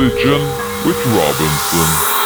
Religion with Robinson.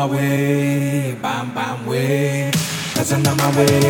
My way, bam bam way. Cause I'm on my way,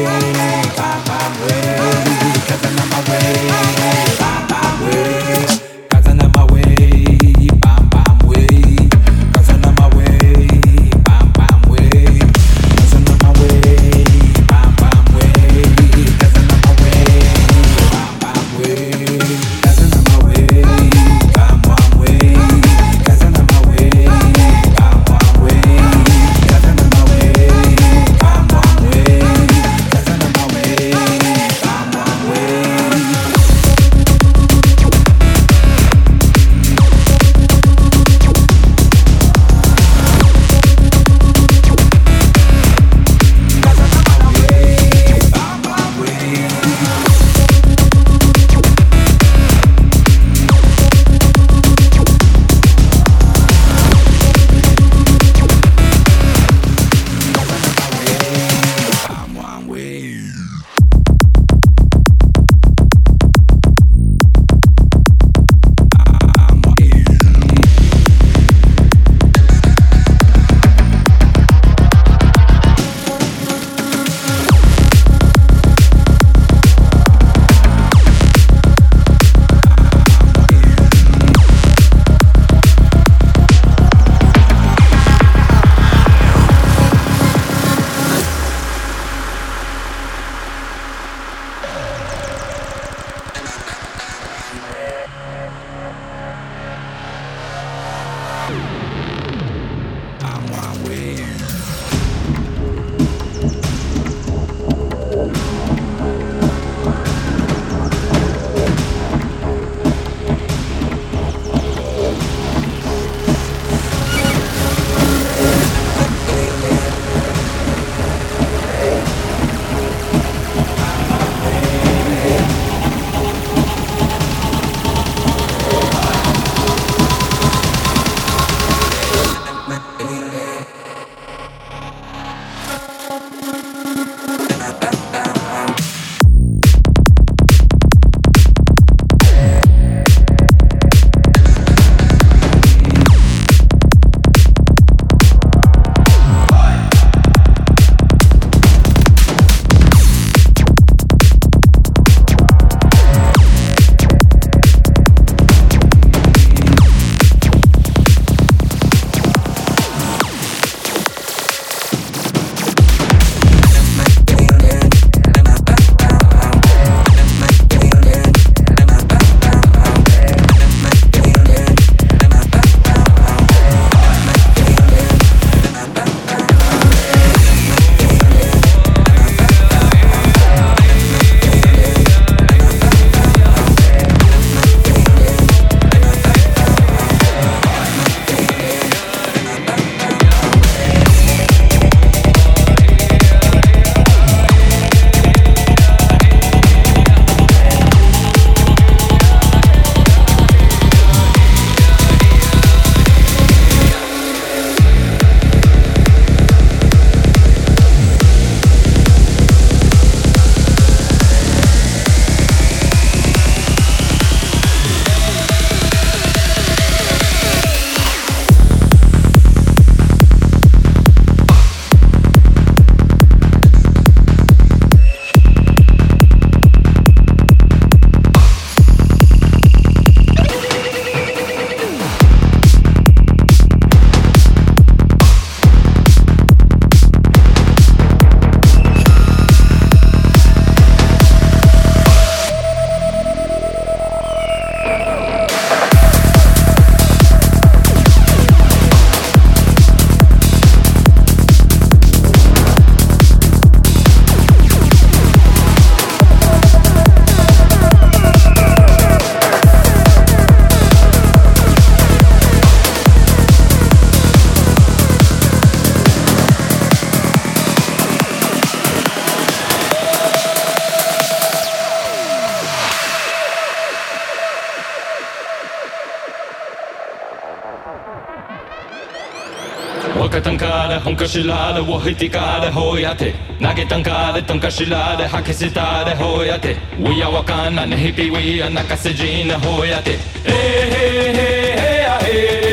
本かしらでを引きかでほやて投げたんかでとんかしらで吐き捨てたでほやて We are わかんなねひぴ We are 泣かせじなほやてへへへへへへ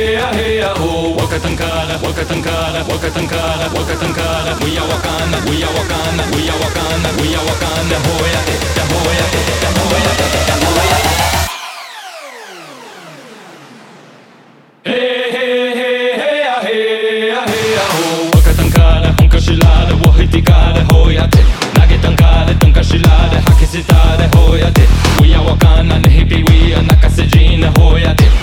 waka tankara, waka tankara, waka tankara, waka tankara. We are Wakanda, we are Wakanda, we are Wakanda, we are Wakanda. Hoyate, da hoyate, da hoyate, da hoyate. Hey, nakasejine, hoyate. Hey,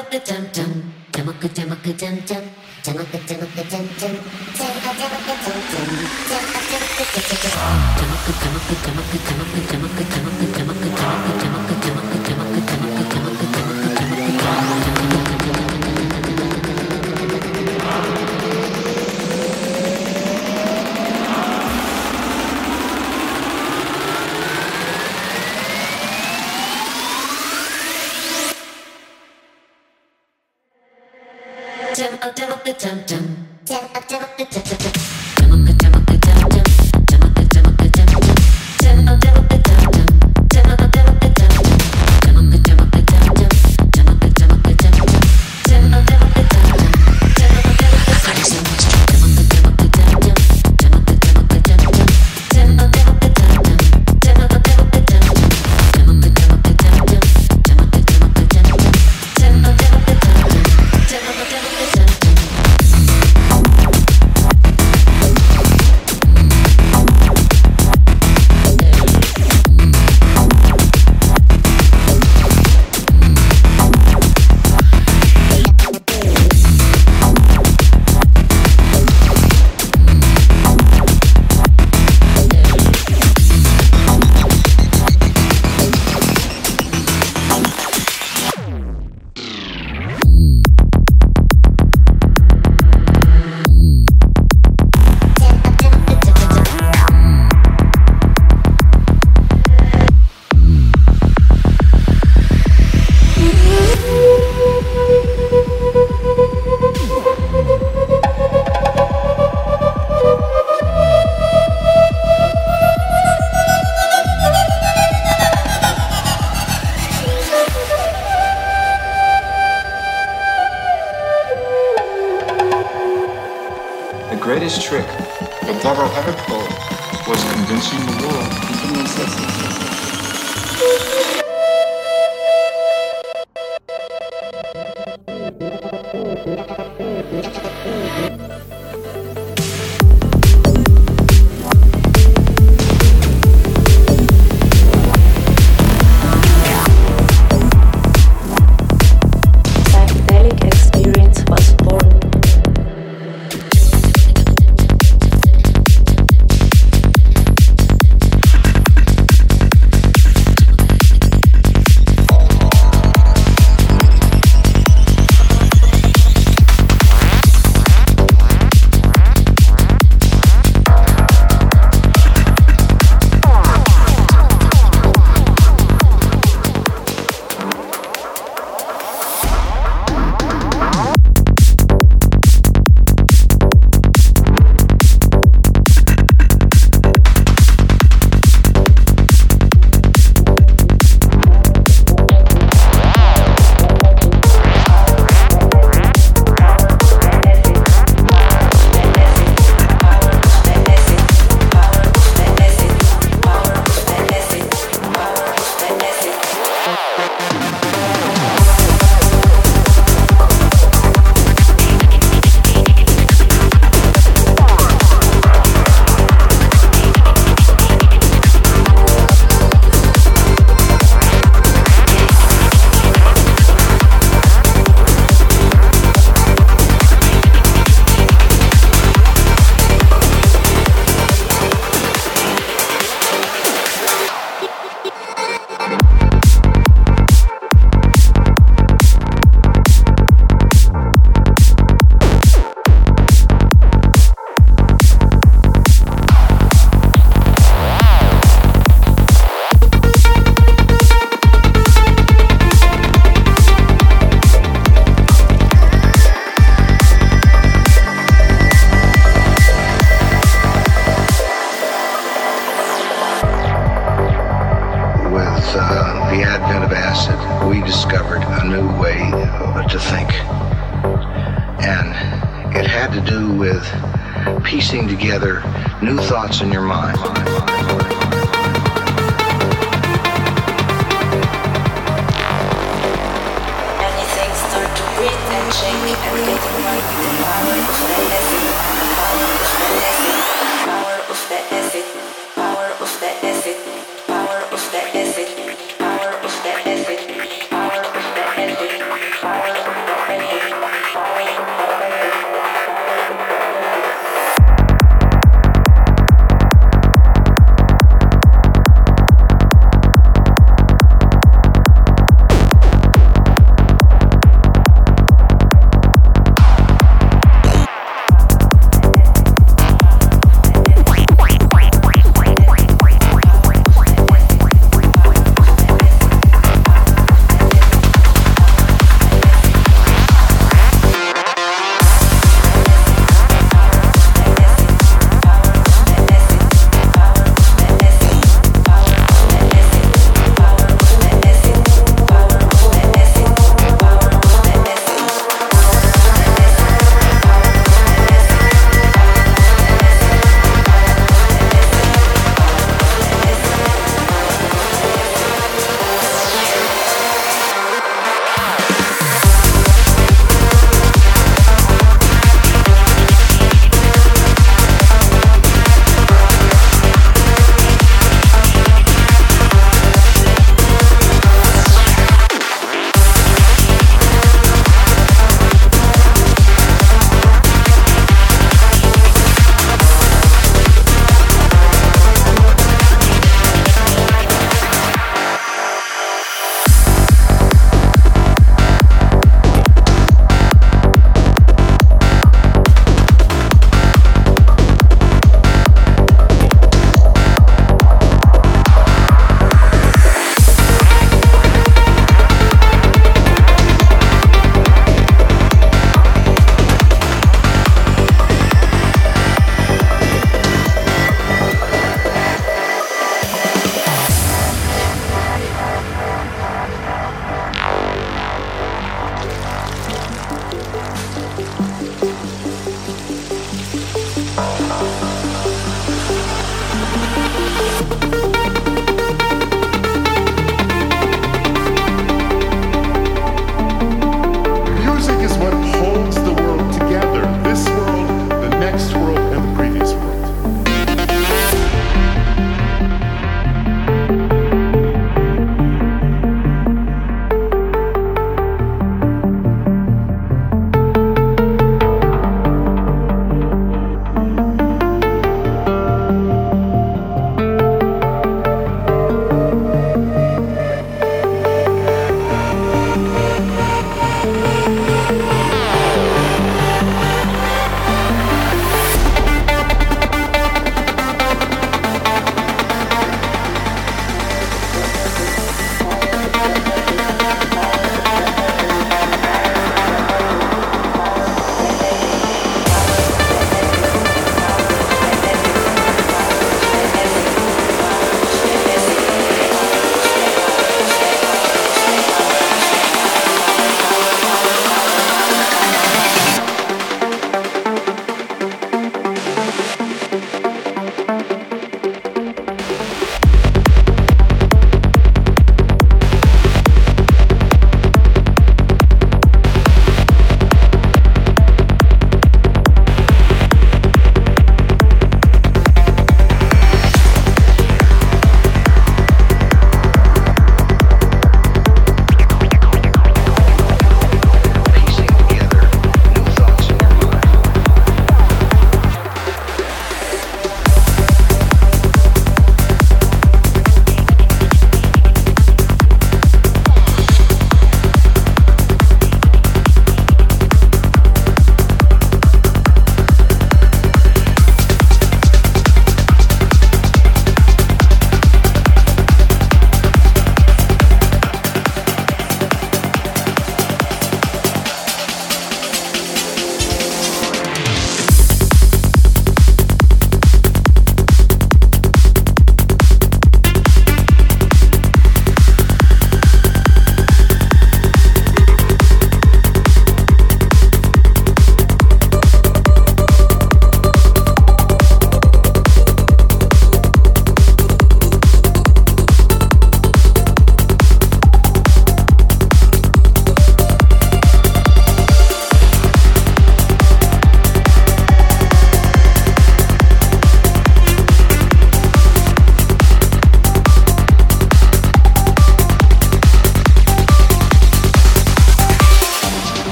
jamaka jam jam jamaka jamaka jam jam jamaka jamaka jam jam jamaka jamaka jam jam jamaka jamaka jam jam jamaka jamaka jamaka jamaka jamaka jamaka jamaka jamaka jamaka jamaka jamaka jamaka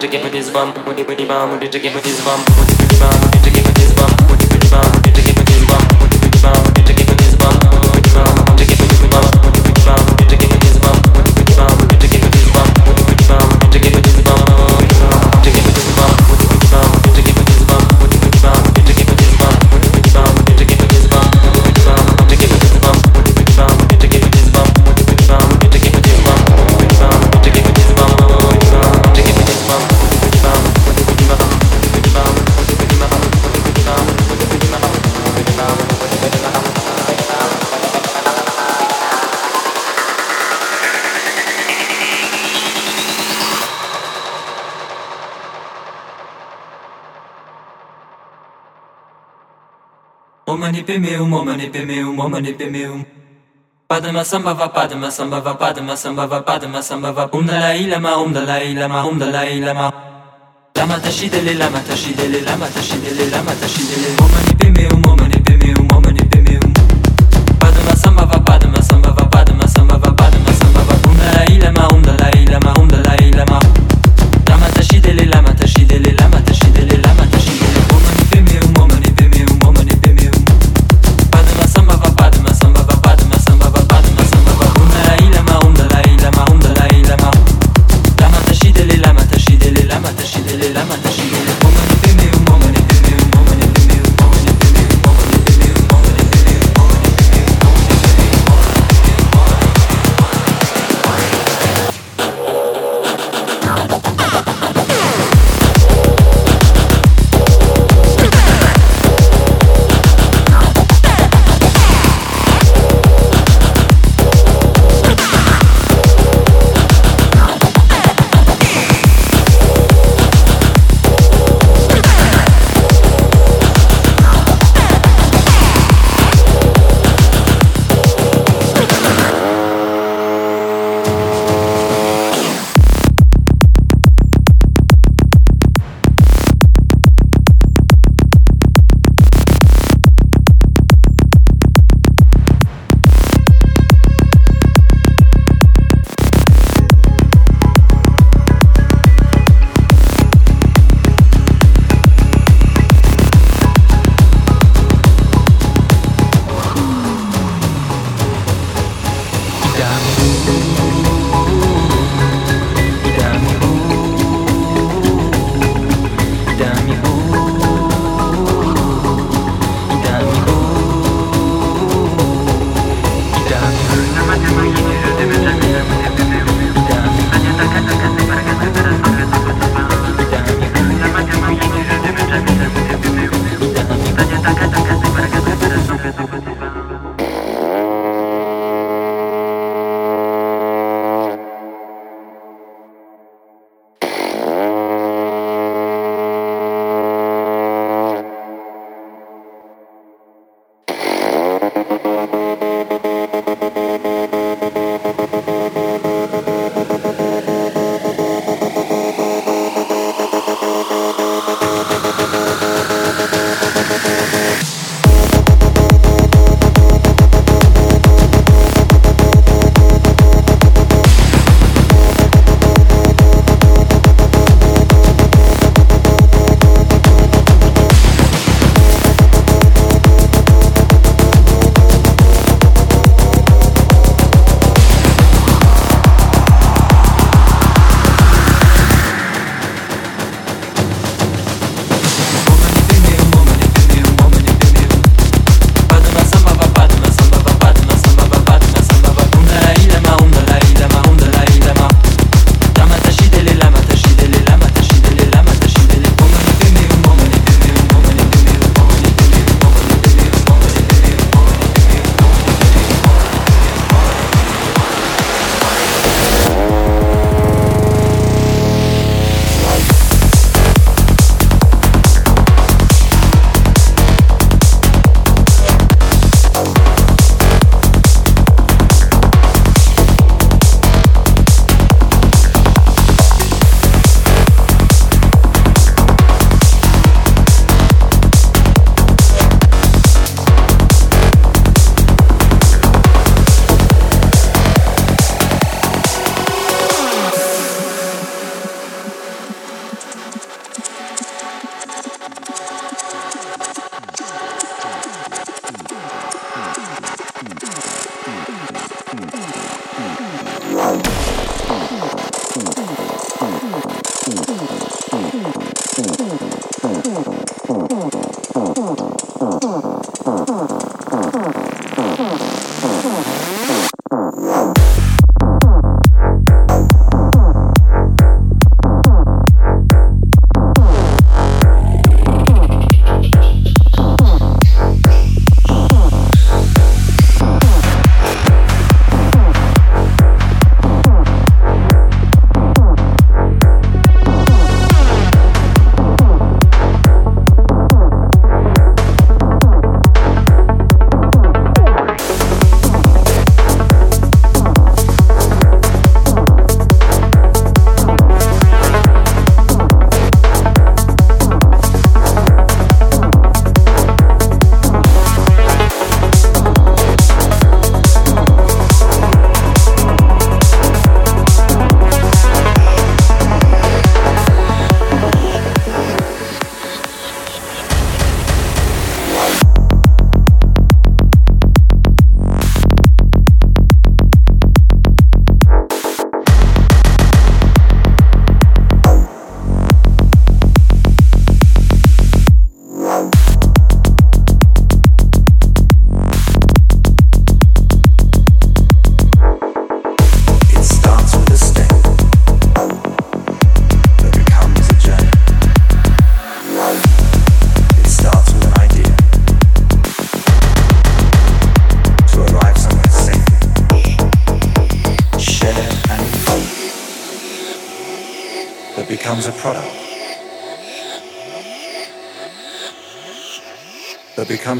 to get with this bum, with it bum, with it to get with this bum. manipemeum, o manipemeum, o manipemeum. Padma samba va padma samba va padma samba va padma samba va Om Dalai Lama Om Dalai Lama Om Dalai Lama. Lama tashidele lama tashidele lama tashidele lama tashidele Om manipemeum, o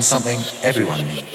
something everyone needs.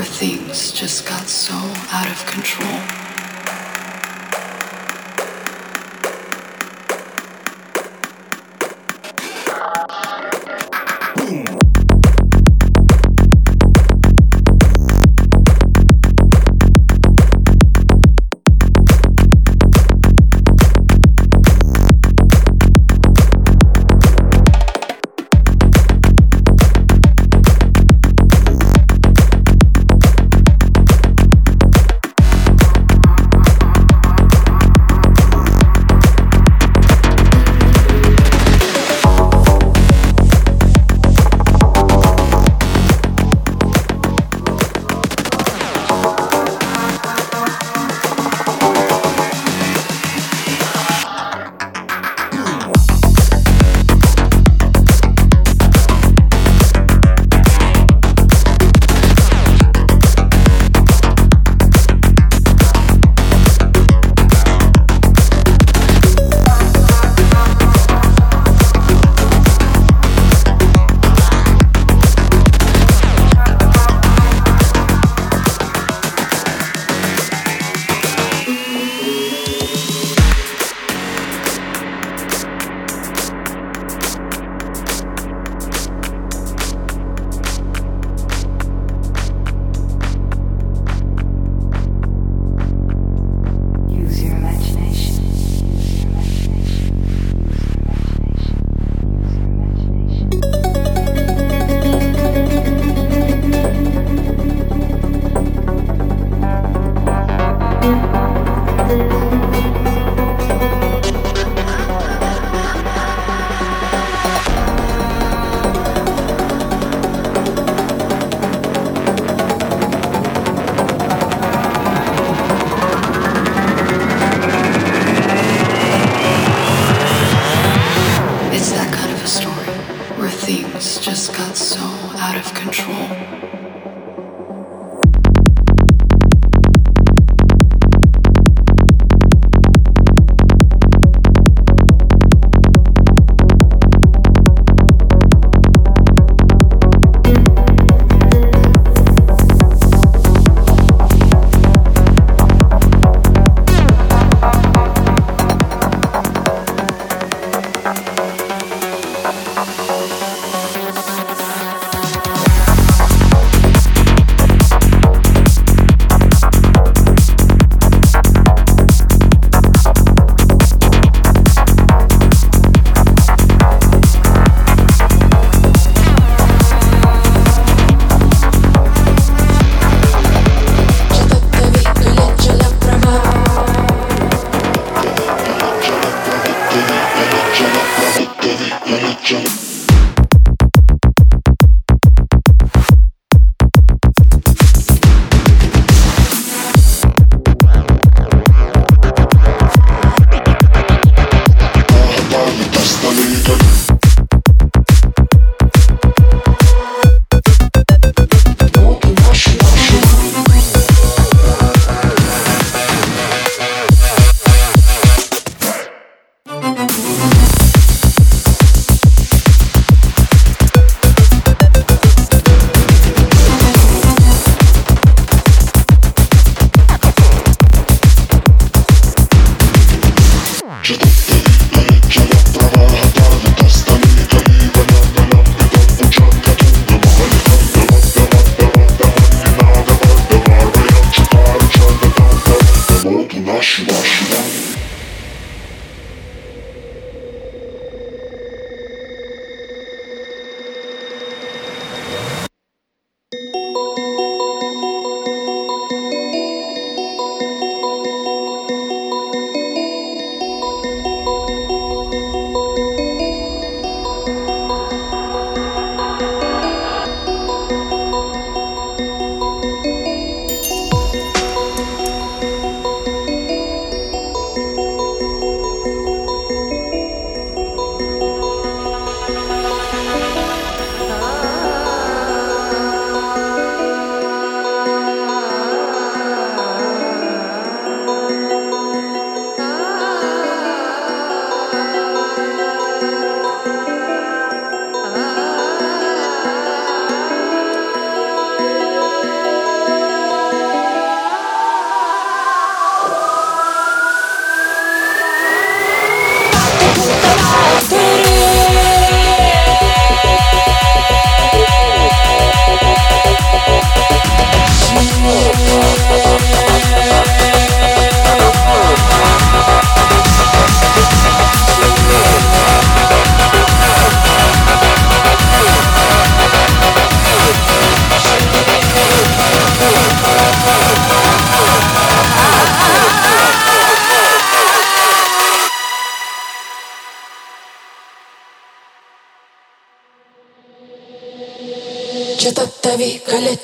where things just got so out of control.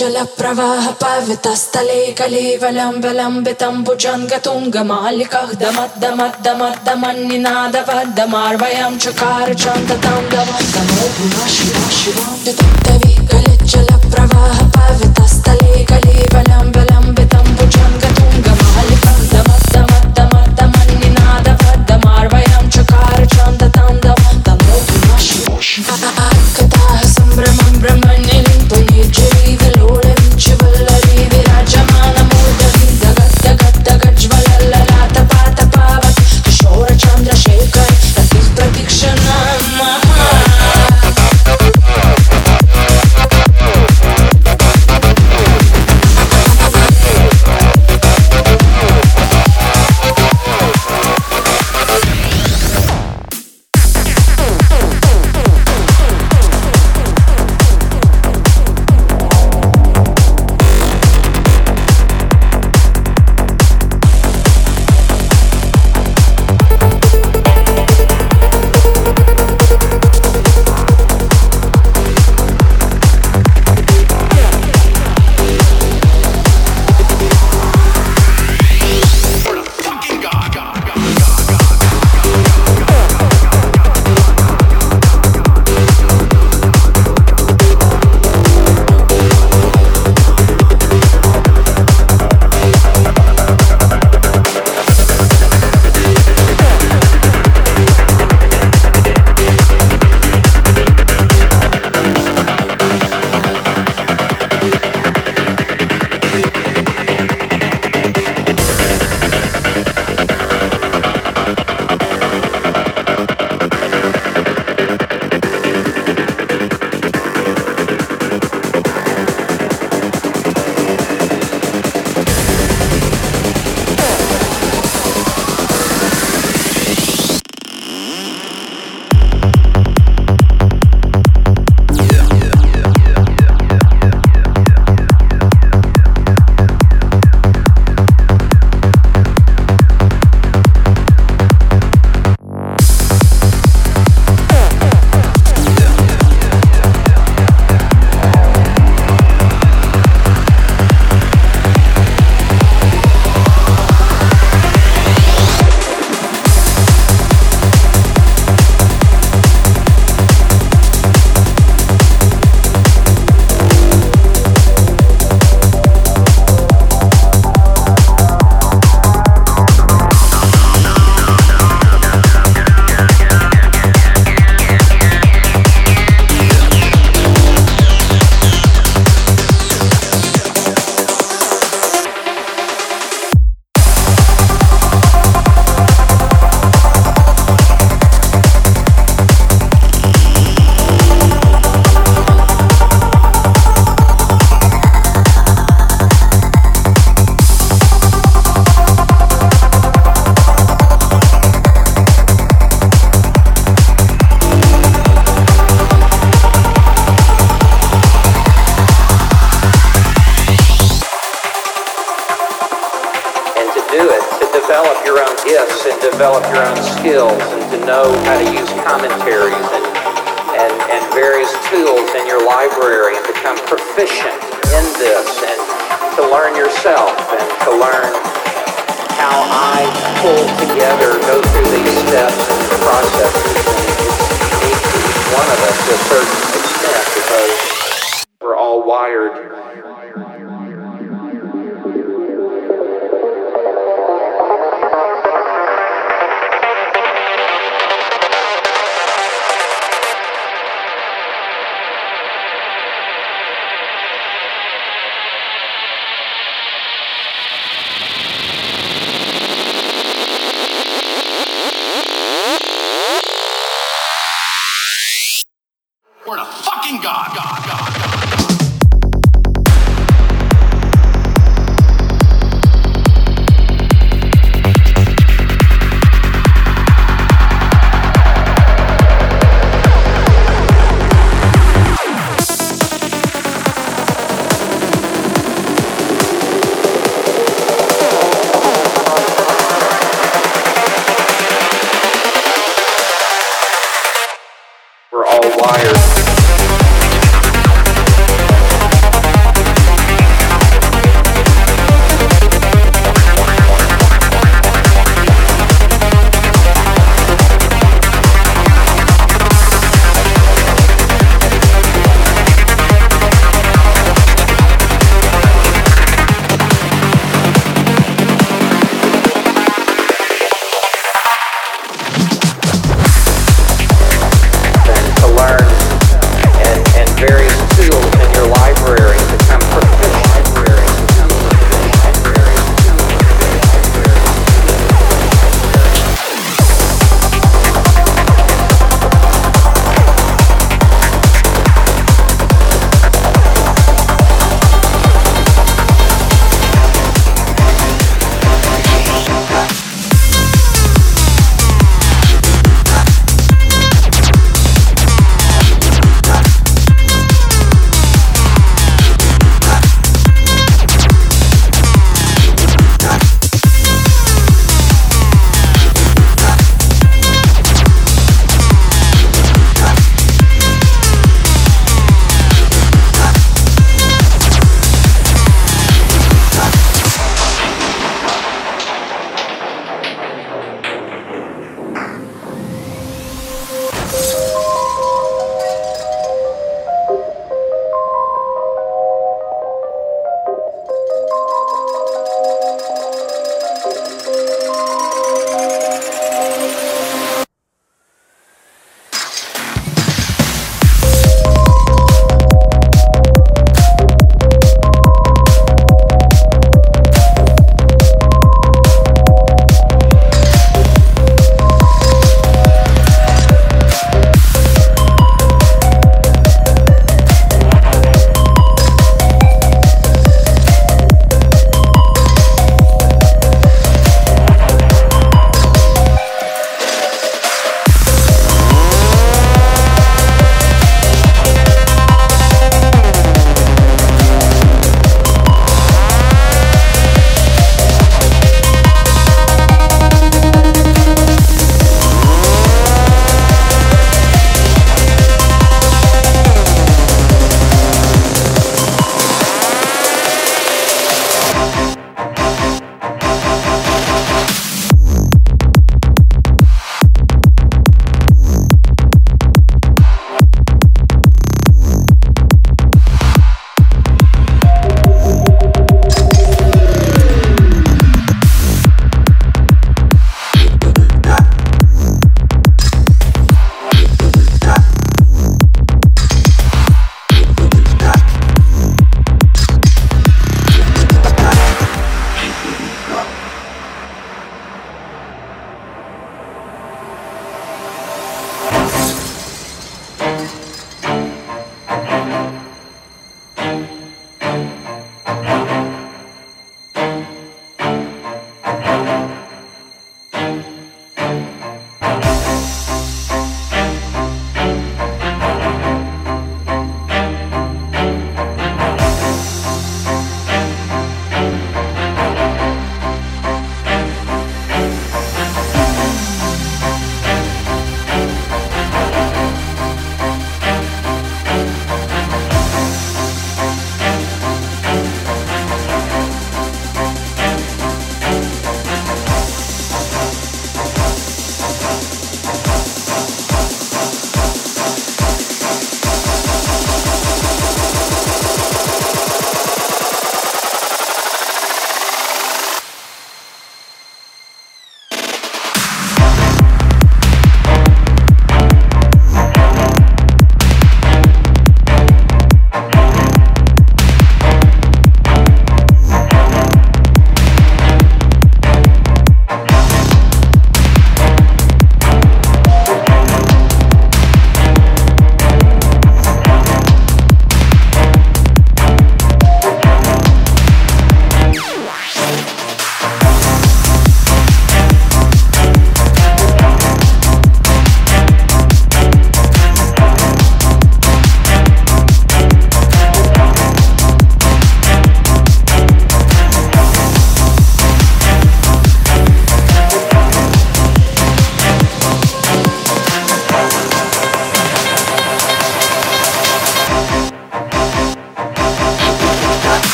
प्रवाहपवितस्थले कलिवलम्बलम्बितं भुजङ्गतुङ्गमालिकः दमद्दमद्दमद्दमन्निनादवद्दमार्वयं चकार चन्दतं दम तमो गुणा Shiva शिवां skills and to know how to use commentaries and, and, and various tools in your library and become proficient in this and to learn yourself and to learn how I pull together, go through these steps and processes and each one of us to a certain extent because we're all wired